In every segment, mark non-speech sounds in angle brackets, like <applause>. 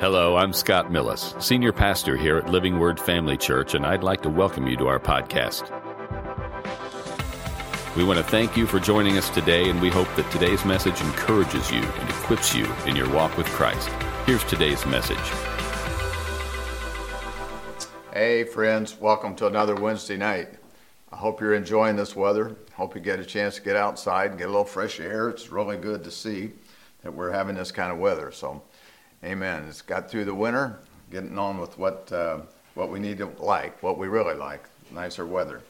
Hello, I'm Scott Millis, Senior Pastor here at Living Word Family Church, and I'd like to welcome you to our podcast. We want to thank you for joining us today, and we hope that today's message encourages you and equips you in your walk with Christ. Here's today's message. Hey, friends, welcome to another Wednesday night. I hope you're enjoying this weather. Hope you get a chance to get outside and get a little fresh air. It's really good to see that we're having this kind of weather. So, Amen. It's got through the winter, getting on with what uh, what we need to like, what we really like, nicer weather.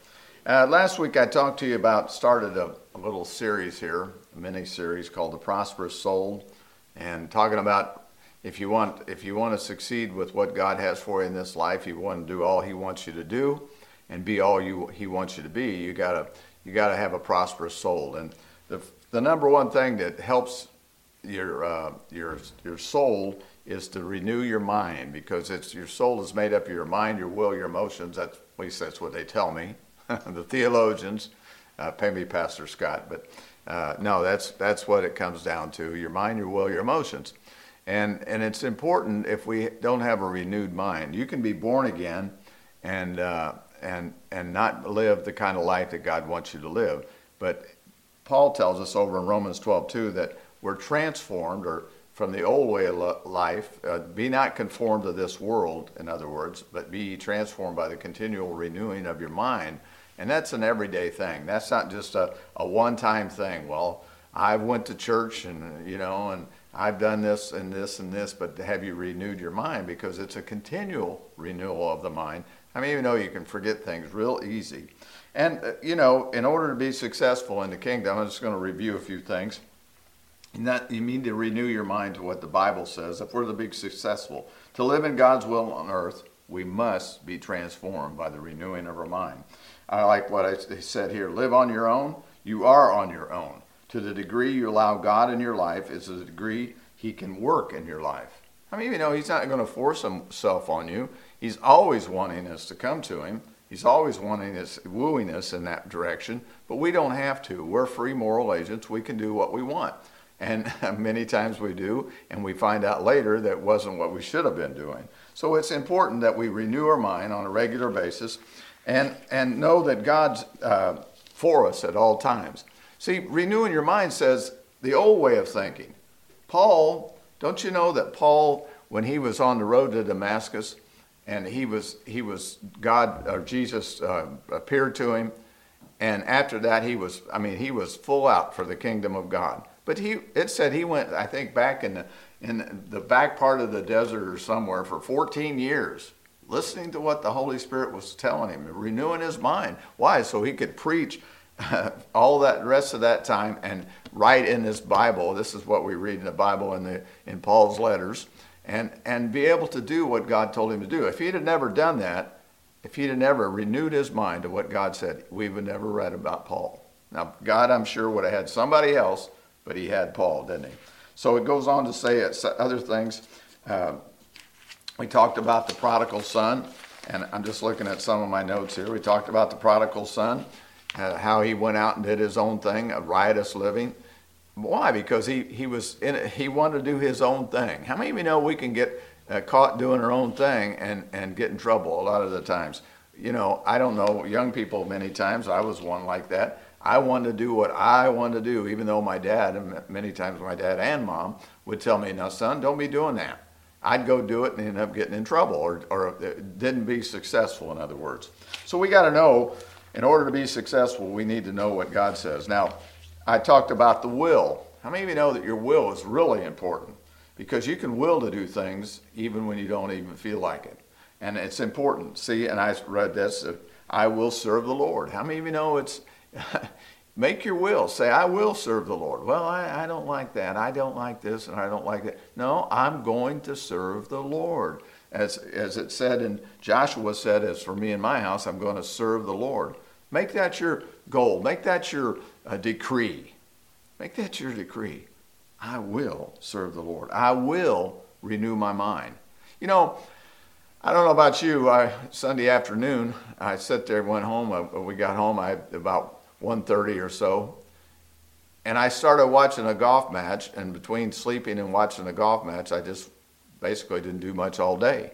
Uh, last week I talked to you about started a, a little series here, a mini series called the Prosperous Soul, and talking about if you want if you want to succeed with what God has for you in this life, you want to do all He wants you to do, and be all you He wants you to be. You gotta you gotta have a prosperous soul, and the the number one thing that helps your uh, your your soul is to renew your mind because it's your soul is made up of your mind, your will, your emotions. That's, at least that's what they tell me. <laughs> the theologians, uh, pay me, Pastor Scott, but uh, no, that's that's what it comes down to: your mind, your will, your emotions. And and it's important if we don't have a renewed mind. You can be born again, and uh, and and not live the kind of life that God wants you to live. But Paul tells us over in Romans 12 too that we're transformed or from the old way of life. Uh, be not conformed to this world, in other words, but be transformed by the continual renewing of your mind. And that's an everyday thing. That's not just a, a one-time thing. Well, I went to church and you know, and I've done this and this and this, but have you renewed your mind? Because it's a continual renewal of the mind. I mean, even though you can forget things real easy. And, uh, you know, in order to be successful in the kingdom, I'm just going to review a few things. That you need to renew your mind to what the Bible says. If we're to be successful, to live in God's will on earth, we must be transformed by the renewing of our mind. I like what I said here live on your own. You are on your own. To the degree you allow God in your life is the degree He can work in your life. I mean, you know, He's not going to force Himself on you. He's always wanting us to come to Him. He's always wanting us, wooing us in that direction, but we don't have to. We're free moral agents. We can do what we want. And <laughs> many times we do, and we find out later that wasn't what we should have been doing. So it's important that we renew our mind on a regular basis and, and know that God's uh, for us at all times. See, renewing your mind says the old way of thinking. Paul, don't you know that Paul, when he was on the road to Damascus, and he was he was God or Jesus uh, appeared to him, and after that he was I mean he was full out for the kingdom of God. But he, it said he went, I think, back in the, in the back part of the desert or somewhere for 14 years, listening to what the Holy Spirit was telling him, renewing his mind. Why? So he could preach uh, <laughs> all that rest of that time and write in his Bible. This is what we read in the Bible in the in Paul's letters, and and be able to do what God told him to do. If he'd have never done that, if he'd have never renewed his mind to what God said, we would never read about Paul. Now, God, I'm sure, would have had somebody else but he had Paul, didn't he? So it goes on to say other things. Uh, we talked about the prodigal son, and I'm just looking at some of my notes here. We talked about the prodigal son, uh, how he went out and did his own thing, a riotous living. Why? Because he, he was in he wanted to do his own thing. How many of you know we can get uh, caught doing our own thing and, and get in trouble a lot of the times? You know, I don't know, young people many times, I was one like that. I wanted to do what I wanted to do, even though my dad, and many times my dad and mom, would tell me, now, son, don't be doing that. I'd go do it and end up getting in trouble or, or uh, didn't be successful, in other words. So we got to know, in order to be successful, we need to know what God says. Now, I talked about the will. How many of you know that your will is really important? Because you can will to do things even when you don't even feel like it. And it's important. See, and I read this uh, I will serve the Lord. How many of you know it's <laughs> make your will. Say, I will serve the Lord. Well, I, I, don't like that. I don't like this and I don't like that. No, I'm going to serve the Lord. As, as it said and Joshua said, as for me and my house, I'm going to serve the Lord. Make that your goal. Make that your uh, decree. Make that your decree. I will serve the Lord. I will renew my mind. You know, I don't know about you. I, Sunday afternoon, I sat there, went home. Uh, we got home. I about 1.30 or so. And I started watching a golf match, and between sleeping and watching a golf match, I just basically didn't do much all day.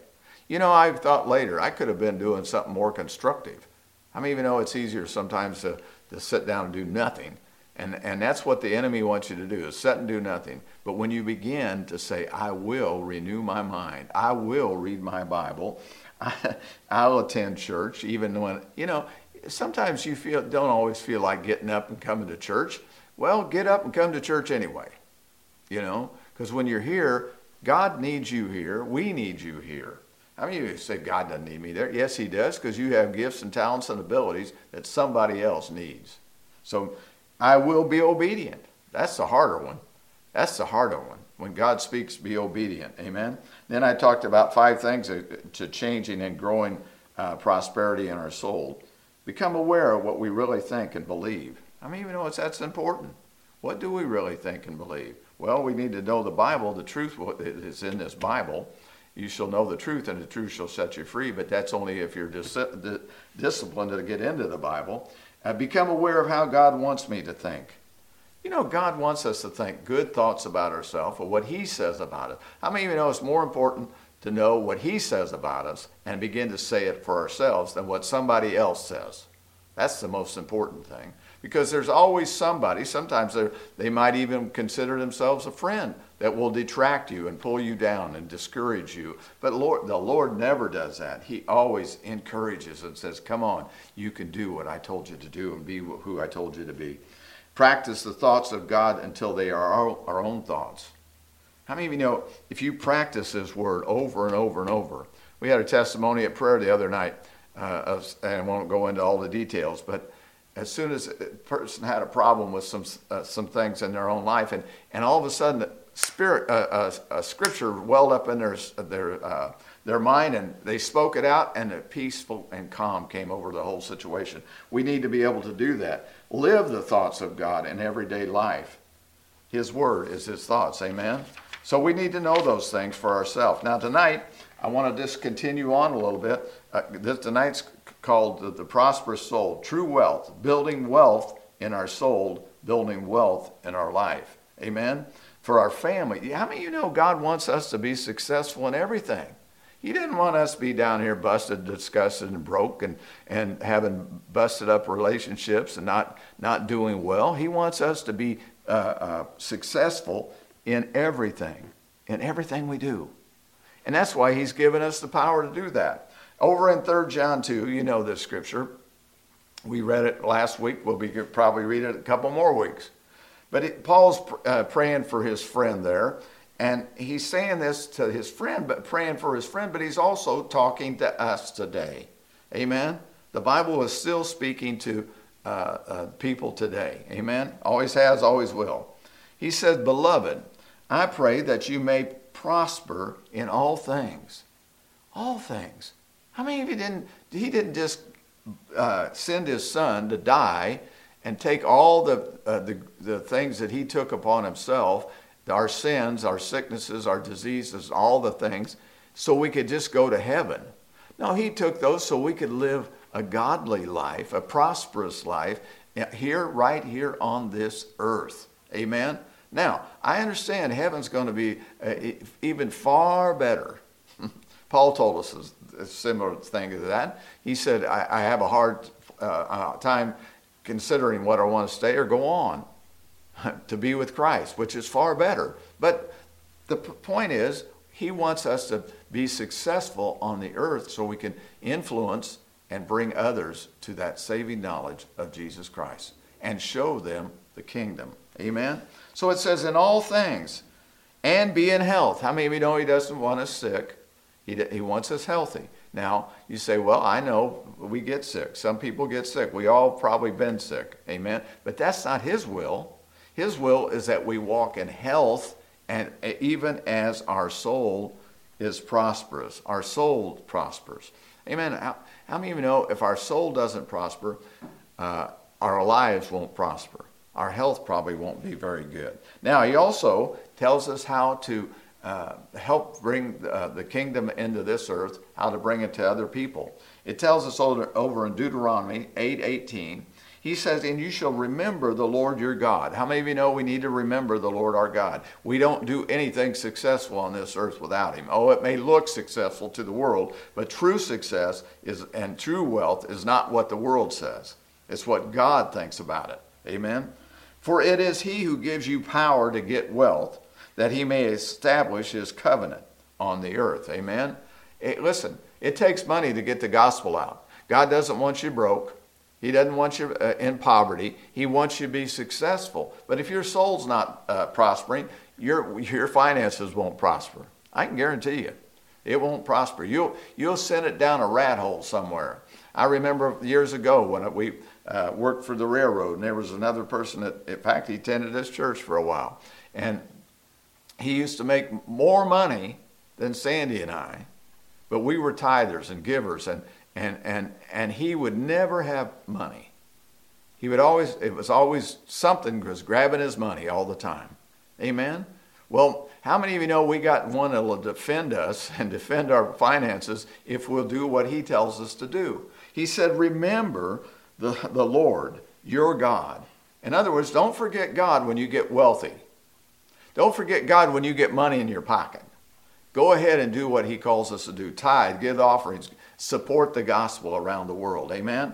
You know, I thought later I could have been doing something more constructive. I mean, even though it's easier sometimes to, to sit down and do nothing, and, and that's what the enemy wants you to do is sit and do nothing. But when you begin to say, I will renew my mind, I will read my Bible, <laughs> I, I'll attend church, even when, you know, sometimes you feel don't always feel like getting up and coming to church. Well, get up and come to church anyway. You know, because when you're here, God needs you here. We need you here. How many of you say God doesn't need me there? Yes, He does, because you have gifts and talents and abilities that somebody else needs. So I will be obedient. That's the harder one. That's the harder one. When God speaks, be obedient. Amen. Then I talked about five things to changing and growing uh, prosperity in our soul. Become aware of what we really think and believe. I mean, you know, it's, that's important. What do we really think and believe? Well, we need to know the Bible, the truth is in this Bible. You shall know the truth, and the truth shall set you free, but that's only if you're dis- disciplined to get into the Bible. Uh, become aware of how God wants me to think. You know, God wants us to think good thoughts about ourselves or what He says about. How many of you know it's more important to know what He says about us and begin to say it for ourselves than what somebody else says? That's the most important thing. Because there's always somebody, sometimes they might even consider themselves a friend that will detract you and pull you down and discourage you. But Lord, the Lord never does that. He always encourages and says, Come on, you can do what I told you to do and be who I told you to be. Practice the thoughts of God until they are our, our own thoughts. How many of you know if you practice this word over and over and over? We had a testimony at prayer the other night, uh, and I won't go into all the details, but as soon as a person had a problem with some uh, some things in their own life, and, and all of a sudden, spirit, uh, uh, a scripture welled up in their their uh, their mind, and they spoke it out, and a peaceful and calm came over the whole situation. We need to be able to do that. Live the thoughts of God in everyday life. His word is His thoughts. Amen. So we need to know those things for ourselves. Now tonight, I want to just continue on a little bit. Uh, this tonight's called the, the Prosperous Soul True Wealth, building wealth in our soul, building wealth in our life. Amen? For our family. How many of you know God wants us to be successful in everything? He didn't want us to be down here busted, disgusted, and broke and, and having busted up relationships and not, not doing well. He wants us to be uh, uh, successful in everything, in everything we do. And that's why He's given us the power to do that. Over in 3 John 2, you know this scripture. We read it last week. We'll be probably read it a couple more weeks. But it, Paul's uh, praying for his friend there, and he's saying this to his friend, but praying for his friend, but he's also talking to us today. Amen. The Bible is still speaking to uh, uh, people today. Amen. Always has, always will. He says, Beloved, I pray that you may prosper in all things. All things. How many of you didn't, he didn't just uh, send his son to die and take all the, uh, the, the things that he took upon himself, our sins, our sicknesses, our diseases, all the things, so we could just go to heaven. No, he took those so we could live a godly life, a prosperous life here, right here on this earth. Amen? Now, I understand heaven's going to be uh, even far better. <laughs> Paul told us a similar thing to that. He said, I, I have a hard uh, uh, time considering what I want to stay or go on <laughs> to be with Christ, which is far better. But the point is, he wants us to be successful on the earth so we can influence and bring others to that saving knowledge of Jesus Christ and show them the kingdom. Amen? So it says, in all things, and be in health. How many of you know he doesn't want us sick? He, he wants us healthy. Now, you say, well, I know we get sick. Some people get sick. We all probably been sick. Amen. But that's not his will. His will is that we walk in health and even as our soul is prosperous. Our soul prospers. Amen. How, how many of you know if our soul doesn't prosper, uh, our lives won't prosper? Our health probably won't be very good. Now, he also tells us how to uh, help bring uh, the kingdom into this earth, how to bring it to other people. It tells us over, over in Deuteronomy 8:18. 8, He says, and you shall remember the Lord your God. How many of you know we need to remember the Lord our God? We don't do anything successful on this earth without him. Oh, it may look successful to the world, but true success is and true wealth is not what the world says. It's what God thinks about it. Amen. For it is he who gives you power to get wealth, that he may establish his covenant on the earth. Amen. It, listen, it takes money to get the gospel out. God doesn't want you broke. He doesn't want you uh, in poverty. He wants you to be successful. But if your soul's not uh, prospering, your, your finances won't prosper. I can guarantee you. It won't prosper. You'll, you'll send it down a rat hole somewhere. I remember years ago when we uh, worked for the railroad, and there was another person that, in fact, he attended this church for a while. And he used to make more money than Sandy and I, but we were tithers and givers, and, and and and he would never have money. He would always it was always something was grabbing his money all the time. Amen. Well, how many of you know we got one that will defend us <laughs> and defend our finances if we'll do what he tells us to do? He said, Remember the, the Lord, your God. In other words, don't forget God when you get wealthy. Don't forget God when you get money in your pocket. Go ahead and do what he calls us to do tithe, give offerings, support the gospel around the world. Amen?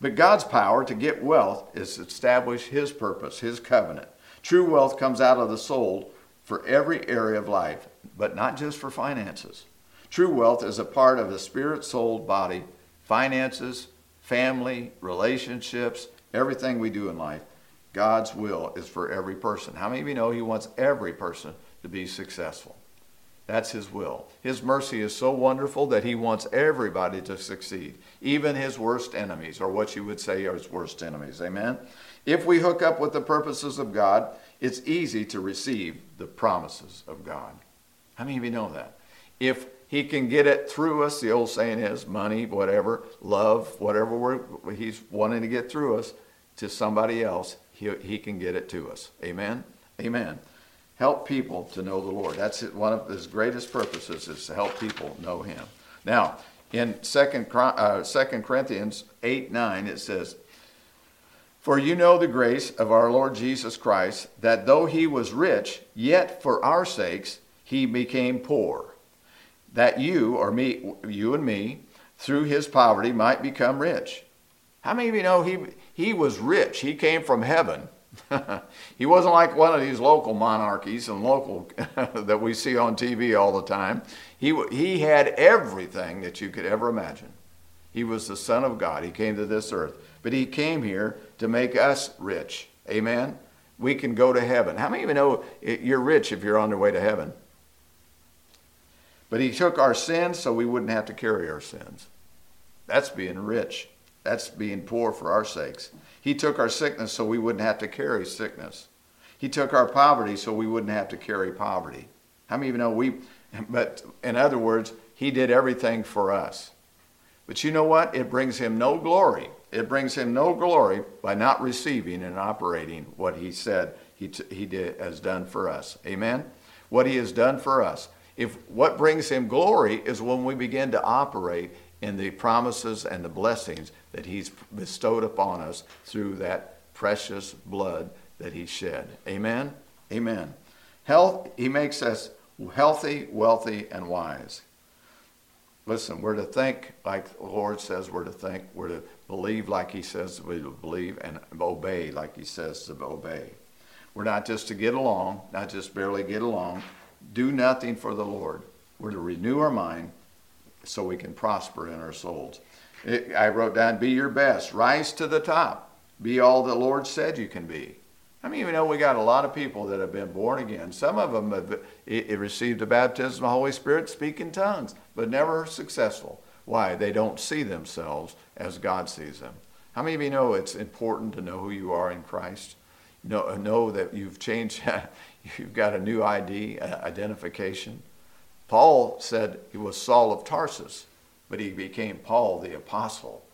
But God's power to get wealth is to establish His purpose, His covenant. True wealth comes out of the soul for every area of life, but not just for finances. True wealth is a part of the spirit, soul, body, finances, family, relationships, everything we do in life. God's will is for every person. How many of you know He wants every person to be successful? That's His will. His mercy is so wonderful that He wants everybody to succeed, even His worst enemies, or what you would say are His worst enemies. Amen? If we hook up with the purposes of God, it's easy to receive the promises of God. How many of you know that? If He can get it through us, the old saying is money, whatever, love, whatever He's wanting to get through us to somebody else, he, he can get it to us. Amen? Amen help people to know the Lord. That's one of his greatest purposes is to help people know him. Now, in 2 uh, Corinthians 8 9, it says, For you know the grace of our Lord Jesus Christ, that though he was rich, yet for our sakes he became poor, that you, or me, you and me, through his poverty might become rich. How many of you know he, he was rich? He came from heaven <laughs> he wasn't like one of these local monarchies and local <laughs> that we see on TV all the time. He, he had everything that you could ever imagine. He was the Son of God. He came to this earth. But he came here to make us rich. Amen? We can go to heaven. How many of you know eh, you're rich if you're on your way to heaven? But he took our sins so we wouldn't have to carry our sins. That's being rich. That's being poor for our sakes. He took our sickness so we wouldn't have to carry sickness. He took our poverty so we wouldn't have to carry poverty. How many of you know we, but in other words, He did everything for us. But you know what? It brings Him no glory. It brings Him no glory by not receiving and operating what He said He, t- he did, has done for us. Amen? What He has done for us. If what brings Him glory is when we begin to operate in the promises and the blessings that He's bestowed upon us through that precious blood that He shed. Amen? Amen. Health, He makes us healthy, wealthy, and wise. Listen, we're to think like the Lord says we're to think. We're to believe like He says we believe, and obey like He says to obey. We're not just to get along, not just barely get along. Do nothing for the Lord. We're to renew our mind so we can prosper in our souls. It, I wrote down, be your best, rise to the top, be all the Lord said you can be. I mean, you know, we got a lot of people that have been born again. Some of them have it, it received the baptism of the Holy Spirit, speak in tongues, but never successful. Why? They don't see themselves as God sees them. How many of you know it's important to know who you are in Christ? Know, know that you've changed, <laughs> you've got a new ID, identification. Paul said he was Saul of Tarsus, but he became Paul the apostle.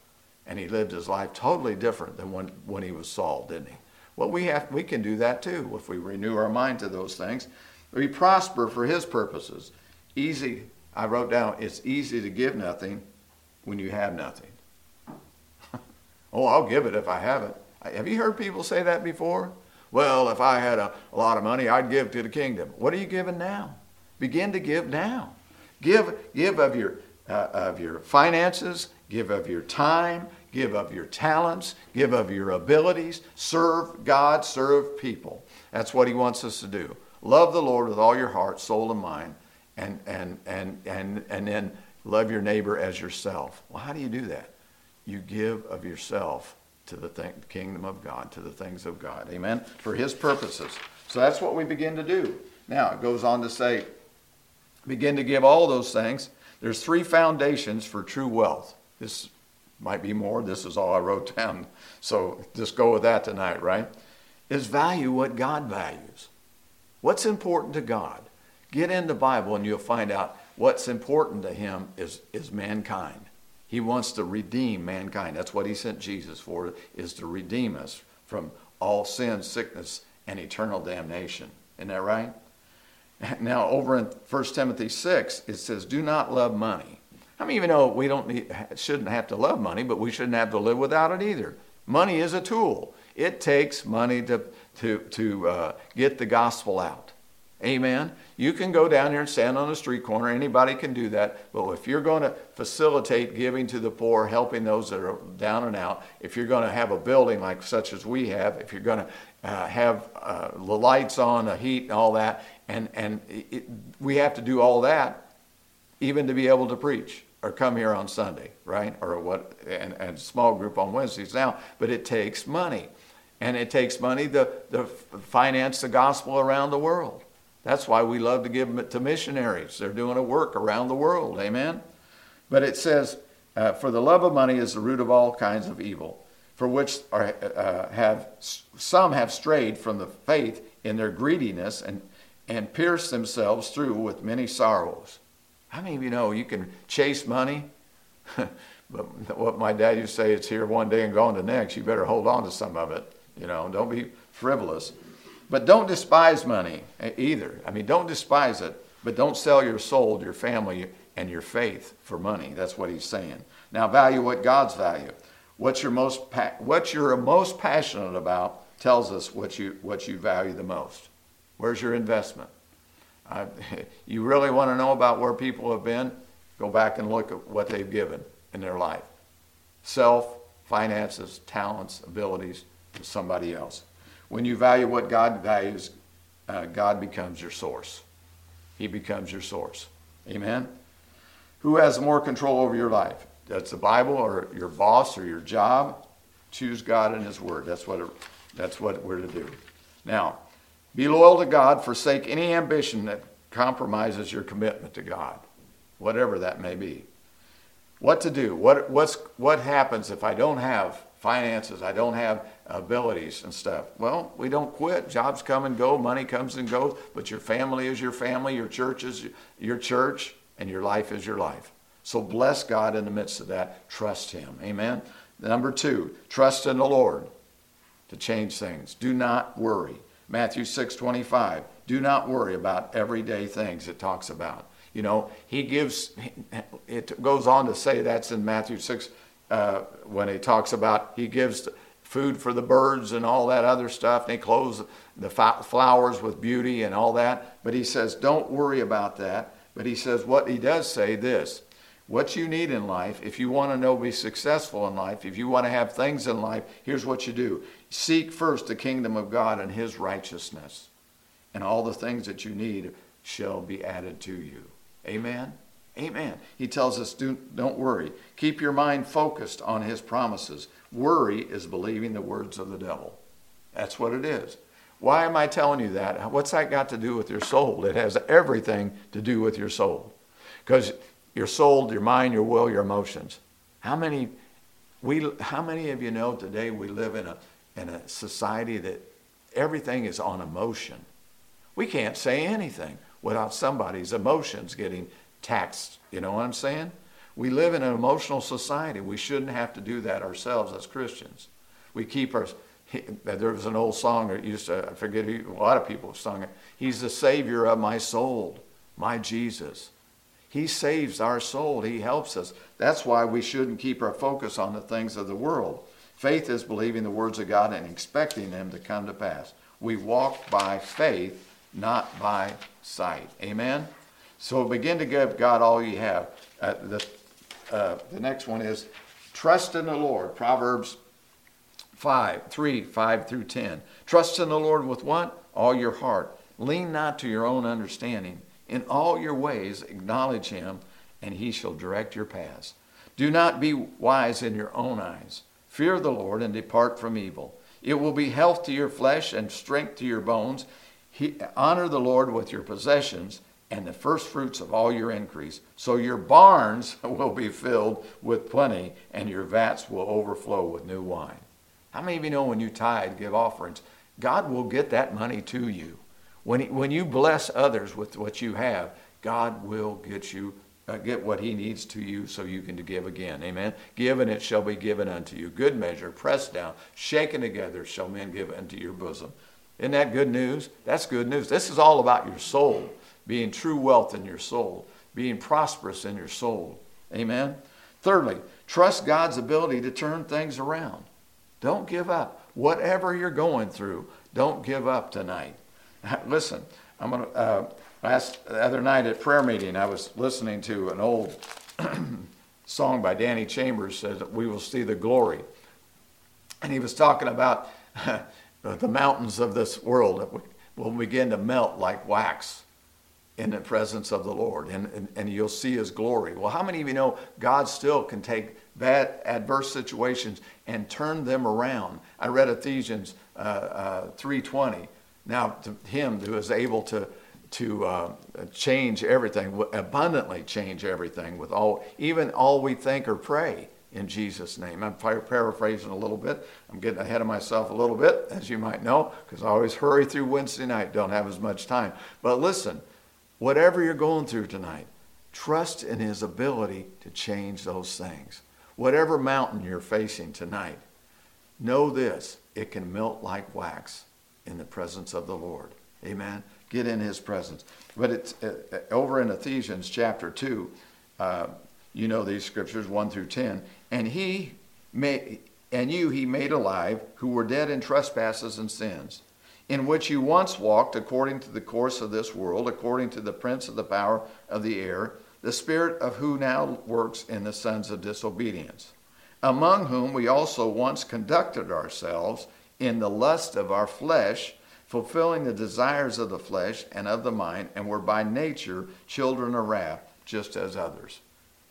And he lived his life totally different than when, when he was Saul, didn't he? Well, we, have, we can do that too if we renew our mind to those things. We prosper for his purposes. Easy, I wrote down, it's easy to give nothing when you have nothing. <laughs> oh, I'll give it if I have it. Have you heard people say that before? Well, if I had a, a lot of money, I'd give to the kingdom. What are you giving now? Begin to give now. Give, give of your, uh, of your finances, give of your time, give of your talents, give of your abilities. Serve God, serve people. That's what He wants us to do. Love the Lord with all your heart, soul, and mind, and, and, and, and, and then love your neighbor as yourself. Well, how do you do that? You give of yourself to the kingdom of God, to the things of God. Amen? For His purposes. So that's what we begin to do. Now, it goes on to say, begin to give all those things. There's three foundations for true wealth. This might be more. This is all I wrote <laughs> down. So just go with that tonight, right? Is value what God values. What's important to God? Get in the Bible and you'll find out what's important to Him is, is mankind. He wants to redeem mankind. That's what He sent Jesus for, is to redeem us from all sin, sickness, and eternal damnation. Isn't that right? <laughs> Now, over in 1 Timothy 6, it says, Do not love money. I mean, even though we don't need, shouldn't have to love money, but we shouldn't have to live without it either. Money is a tool. It takes money to, to, to uh, get the gospel out. Amen. You can go down here and stand on a street corner. Anybody can do that. But if you're going to facilitate giving to the poor, helping those that are down and out, if you're going to have a building like such as we have, if you're going to uh, have uh, the lights on, the heat, and all that, and and it, we have to do all that, even to be able to preach or come here on Sunday, right? Or what? And, and small group on Wednesdays now. But it takes money, and it takes money to, to finance the gospel around the world. That's why we love to give them to missionaries. They're doing a work around the world. Amen? But it says, uh, For the love of money is the root of all kinds of evil, for which are, uh, have some have strayed from the faith in their greediness and, and pierced themselves through with many sorrows. How many of you know you can chase money? <laughs> but what my dad used to say, it's here one day and gone the next. You better hold on to some of it. You know, don't be frivolous. But don't despise money either. I mean, don't despise it, but don't sell your soul, your family, and your faith for money. That's what he's saying. Now, value what God's value. What you're most, pa- what you're most passionate about tells us what you, what you value the most. Where's your investment? Uh, <laughs> you really want to know about where people have been? Go back and look at what they've given in their life self, finances, talents, abilities to somebody else. When you value what God values, uh, God becomes your source. He becomes your source. Amen? Who has more control over your life? That's the Bible or your boss or your job. Choose God and His Word. That's what, it, that's what we're to do. Now, be loyal to God. Forsake any ambition that compromises your commitment to God, whatever that may be. What to do? What, what's, what happens if I don't have finances, I don't have abilities and stuff. Well, we don't quit. Jobs come and go, money comes and goes, but your family is your family, your church is your church, and your life is your life. So bless God in the midst of that. Trust Him. Amen. Number two, trust in the Lord to change things. Do not worry. Matthew 6 25. Do not worry about everyday things it talks about. You know, He gives, it goes on to say that's in Matthew 6 uh, when he talks about he gives food for the birds and all that other stuff, and he clothes the flowers with beauty and all that. But he says, don't worry about that. But he says, what he does say this what you need in life, if you want to know be successful in life, if you want to have things in life, here's what you do seek first the kingdom of God and his righteousness, and all the things that you need shall be added to you. Amen. Amen. He tells us, Do, don't worry. Keep your mind focused on his promises. Worry is believing the words of the devil. That's what it is. Why am I telling you that? What's that got to do with your soul? It has everything to do with your soul. Because your soul, your mind, your will, your emotions. How many, we, how many of you know today we live in a, in a society that everything is on emotion? We can't say anything without somebody's emotions getting taxed. You know what I'm saying? We live in an emotional society. We shouldn't have to do that ourselves as Christians. We keep our. <laughs> There was an old song that used to, I forget who, a lot of people have sung it. He's the Savior of my soul, my Jesus. He saves our soul. He helps us. That's why we shouldn't keep our focus on the things of the world. Faith is believing the words of God and expecting them to come to pass. We walk by faith, not by sight. Amen? So begin to give God all you have. Uh, the, uh, the next one is trust in the Lord. Proverbs 5, 3, 5 through 10. Trust in the Lord with what? All your heart. Lean not to your own understanding. In all your ways acknowledge him, and he shall direct your paths. Do not be wise in your own eyes. Fear the Lord and depart from evil. It will be health to your flesh and strength to your bones. He, honor the Lord with your possessions and the first fruits of all your increase. So your barns <laughs> will be filled with plenty, and your vats will overflow with new wine. How many of you know when you tithe, give offerings, God will get that money to you? When, he, when you bless others with what you have, God will get you uh, get what he needs to you so you can give again. Amen. Give and it shall be given unto you. Good measure, pressed down, shaken together, shall men give unto your bosom. Isn't that good news? That's good news. This is all about your soul, being true wealth in your soul, being prosperous in your soul. Amen. Thirdly, trust God's ability to turn things around. Don't give up. Whatever you're going through, don't give up tonight. <laughs> Listen, I'm to, uh, last, the other night at prayer meeting, I was listening to an old <clears throat> song by Danny Chambers, says, We will see the glory. And he was talking about <laughs> the mountains of this world that will begin to melt like wax in the presence of the Lord, and, and, and you'll see his glory. Well, how many of you know God still can take bad, adverse situations and turn them around? I read Ephesians uh, uh, 3.20 now, to him who is able to to uh, change everything, abundantly change everything with all, even all we think or pray in Jesus' name. I'm paraphrasing a little bit. I'm getting ahead of myself a little bit, as you might know, because I always hurry through Wednesday night, don't have as much time. But listen, whatever you're going through tonight, trust in His ability to change those things. Whatever mountain you're facing tonight, know this it can melt like wax in the presence of the Lord. Amen. Get in his presence. But it's uh, uh, over in Ephesians chapter 2, uh, you know these scriptures 1 through 10. And he made, and you he made alive who were dead in trespasses and sins, in which you once walked according to the course of this world, according to the prince of the power of the air, the spirit of who now works in the sons of disobedience, among whom we also once conducted ourselves in the lust of our flesh, fulfilling the desires of the flesh and of the mind, and were by nature children of wrath, just as others.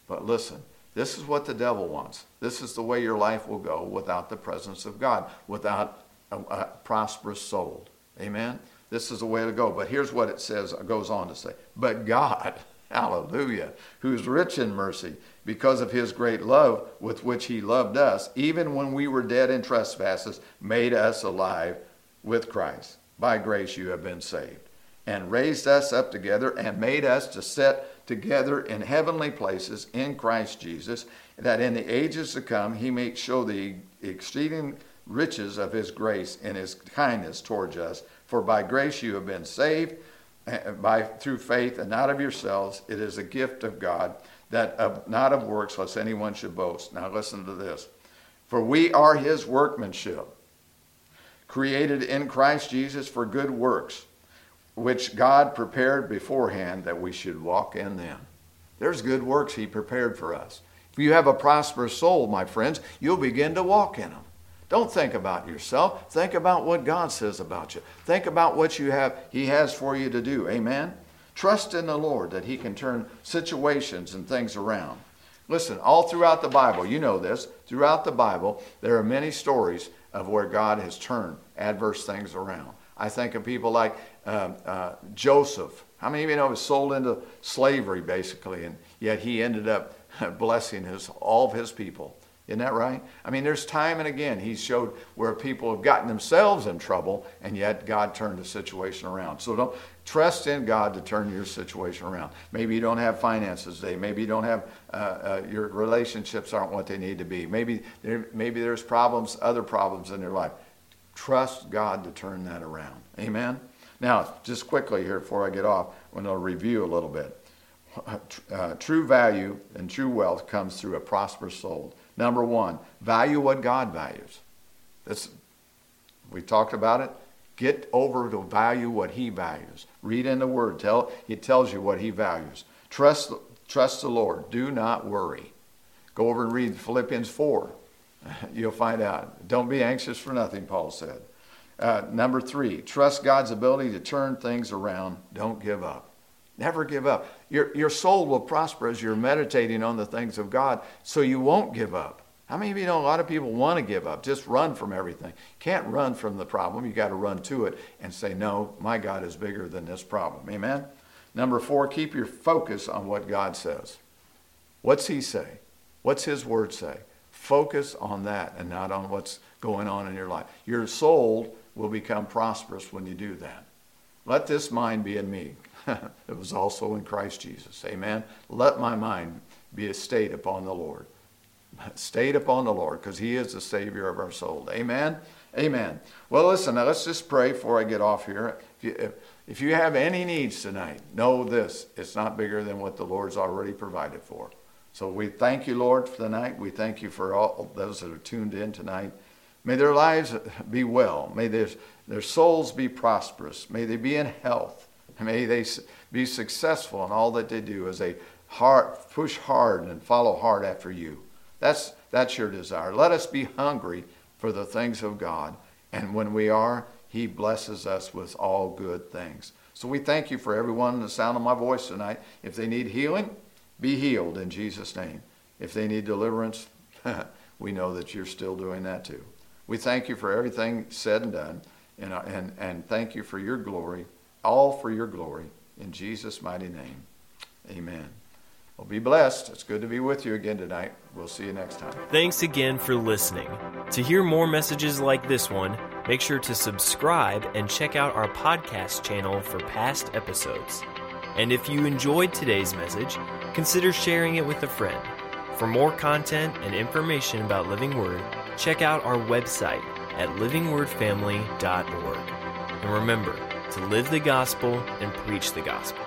But listen, this is what the devil wants. This is the way your life will go without the presence of God, without a, a prosperous soul. Amen? This is the way to go. But here's what it says, it goes on to say. But God, <laughs> hallelujah, who's rich in mercy, because of his great love with which he loved us, even when we were dead in trespasses, made us alive with Christ. By grace you have been saved, and raised us up together, and made us to sit together in heavenly places in Christ Jesus, that in the ages to come he may show the exceeding riches of his grace and his kindness towards us. For by grace you have been saved eh, by through faith and not of yourselves. It is a gift of God that of, not of works, lest anyone should boast. Now listen to this. For we are his workmanship, created in Christ Jesus for good works, which God prepared beforehand that we should walk in them. There's good works he prepared for us. If you have a prosperous soul, my friends, you'll begin to walk in them. Don't think about yourself. Think about what God says about you. Think about what you have he has for you to do. Amen. Trust in the Lord that He can turn situations and things around. Listen, all throughout the Bible, you know this, throughout the Bible, there are many stories of where God has turned adverse things around. I think of people like uh, uh, Joseph. How many of you know he was sold into slavery, basically, and yet he ended up <laughs> blessing his, all of his people. Isn't that right? I mean, there's time and again he's showed where people have gotten themselves in trouble, and yet God turned the situation around. So don't trust in God to turn your situation around. Maybe you don't have finances today. Maybe you don't have uh, uh, your relationships aren't what they need to be. Maybe there, maybe there's problems, other problems in your life. Trust God to turn that around. Amen. Now, just quickly here before I get off, I'm going to review a little bit. <laughs> Uh, true value and true wealth comes through a prosperous soul Number one, value what God values. That's, we talked about it. Get over to value what He values. Read in the Word. Tell it tells you what He values. Trust, trust the Lord. Do not worry. Go over and read Philippians 4. <laughs> You'll find out. Don't be anxious for nothing, Paul said. Uh, number three, trust God's ability to turn things around. Don't give up. Never give up. Your, your soul will prosper as you're meditating on the things of God, so you won't give up. How many of you know a lot of people want to give up? Just run from everything. Can't run from the problem. You got to run to it and say, No, my God is bigger than this problem. Amen? Number four, keep your focus on what God says. What's He say? What's His Word say? Focus on that and not on what's going on in your life. Your soul will become prosperous when you do that. Let this mind be in me. <laughs> it was also in Christ Jesus. Amen. Let my mind be a state upon the Lord. <laughs> Stayed upon the Lord because He is the Savior of our soul. Amen. Amen. Well, listen, now let's just pray before I get off here. If you, if, if you have any needs tonight, know this it's not bigger than what the Lord's already provided for. So we thank you, Lord, for tonight. We thank you for all those that are tuned in tonight. May their lives be well. May their, their souls be prosperous. May they be in health. May they be successful in all that they do as they hard, push hard and follow hard after you. That's, that's your desire. Let us be hungry for the things of God. And when we are, He blesses us with all good things. So we thank you for everyone in the sound of my voice tonight. If they need healing, be healed in Jesus' name. If they need deliverance, <laughs> we know that you're still doing that too. We thank you for everything said and done, and, and, and thank you for your glory, all for your glory. In Jesus' mighty name, amen. Well, be blessed. It's good to be with you again tonight. We'll see you next time. Thanks again for listening. To hear more messages like this one, make sure to subscribe and check out our podcast channel for past episodes. And if you enjoyed today's message, consider sharing it with a friend. For more content and information about Living Word, check out our website at livingwordfamily.org. And remember to live the gospel and preach the gospel.